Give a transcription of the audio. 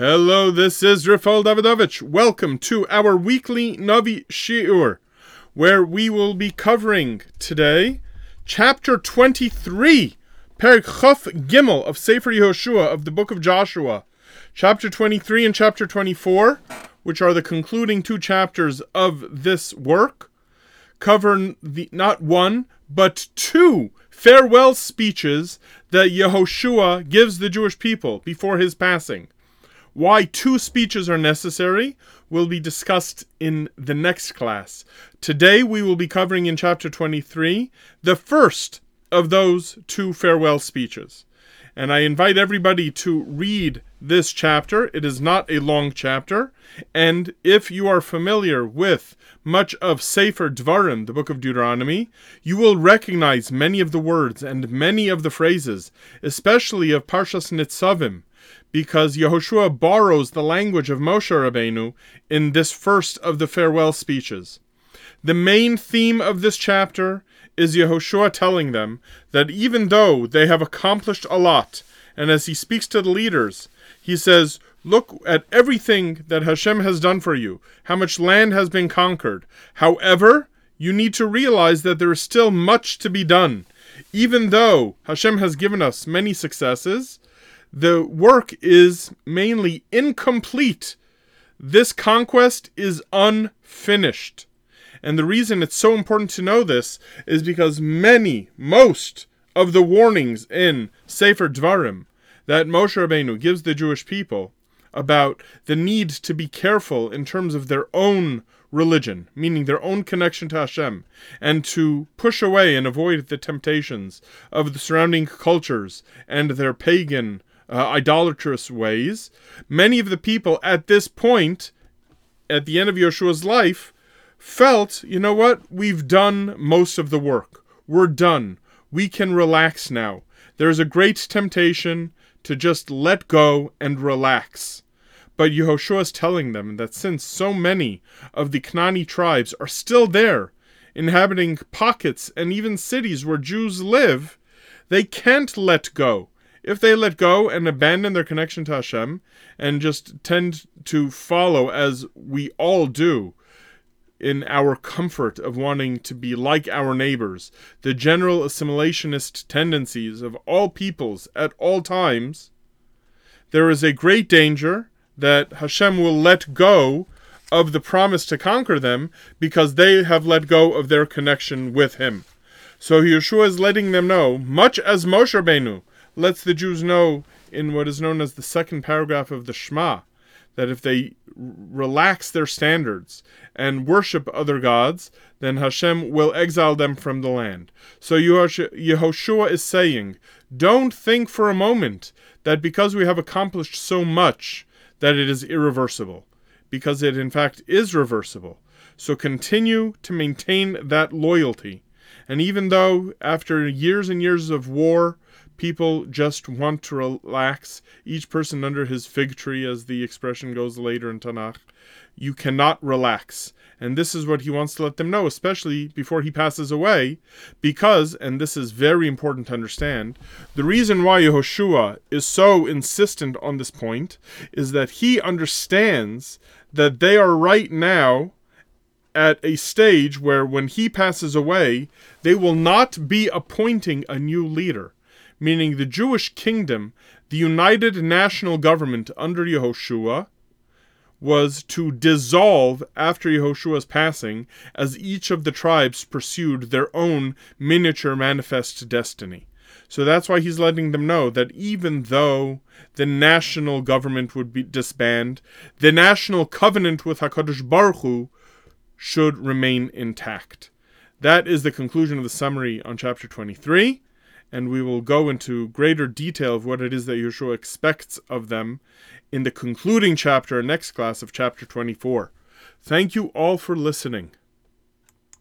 Hello, this is Rafal Davidovich. Welcome to our weekly Navi Shiur, where we will be covering today chapter 23, Perek Gimel of Sefer Yehoshua of the book of Joshua. Chapter 23 and chapter 24, which are the concluding two chapters of this work, cover the, not one, but two farewell speeches that Yehoshua gives the Jewish people before his passing. Why two speeches are necessary will be discussed in the next class. Today we will be covering in chapter 23 the first of those two farewell speeches. And I invite everybody to read this chapter. It is not a long chapter. And if you are familiar with much of Sefer Dvarim, the book of Deuteronomy, you will recognize many of the words and many of the phrases, especially of Parshas Nitzavim, because Yehoshua borrows the language of Moshe Rabbeinu in this first of the farewell speeches. The main theme of this chapter is Yehoshua telling them that even though they have accomplished a lot, and as he speaks to the leaders, he says, Look at everything that Hashem has done for you, how much land has been conquered. However, you need to realize that there is still much to be done. Even though Hashem has given us many successes, the work is mainly incomplete. This conquest is unfinished. And the reason it's so important to know this is because many, most of the warnings in Sefer Dvarim that Moshe Rabbeinu gives the Jewish people about the need to be careful in terms of their own religion, meaning their own connection to Hashem, and to push away and avoid the temptations of the surrounding cultures and their pagan, uh, idolatrous ways. Many of the people at this point, at the end of Yeshua's life, felt, you know what, we've done most of the work. We're done. We can relax now. There's a great temptation to just let go and relax. But Yehoshua is telling them that since so many of the Knani tribes are still there, inhabiting pockets and even cities where Jews live, they can't let go. If they let go and abandon their connection to Hashem and just tend to follow as we all do, in our comfort of wanting to be like our neighbors, the general assimilationist tendencies of all peoples at all times, there is a great danger that Hashem will let go of the promise to conquer them because they have let go of their connection with Him. So Yeshua is letting them know, much as Moshe Rabbeinu lets the Jews know in what is known as the second paragraph of the Shema, that if they relax their standards and worship other gods, then Hashem will exile them from the land. So Yehoshua is saying, don't think for a moment that because we have accomplished so much, that it is irreversible, because it in fact is reversible. So continue to maintain that loyalty. And even though after years and years of war, people just want to relax, each person under his fig tree, as the expression goes later in Tanakh. You cannot relax. And this is what he wants to let them know, especially before he passes away, because, and this is very important to understand, the reason why Yehoshua is so insistent on this point is that he understands that they are right now at a stage where when he passes away, they will not be appointing a new leader meaning the Jewish kingdom, the united national government under Yehoshua, was to dissolve after Yehoshua's passing as each of the tribes pursued their own miniature manifest destiny. So that's why he's letting them know that even though the national government would be disband, the national covenant with Hakadosh Baruch Hu should remain intact. That is the conclusion of the summary on chapter 23 and we will go into greater detail of what it is that Yeshua expects of them in the concluding chapter, next class of chapter 24. Thank you all for listening.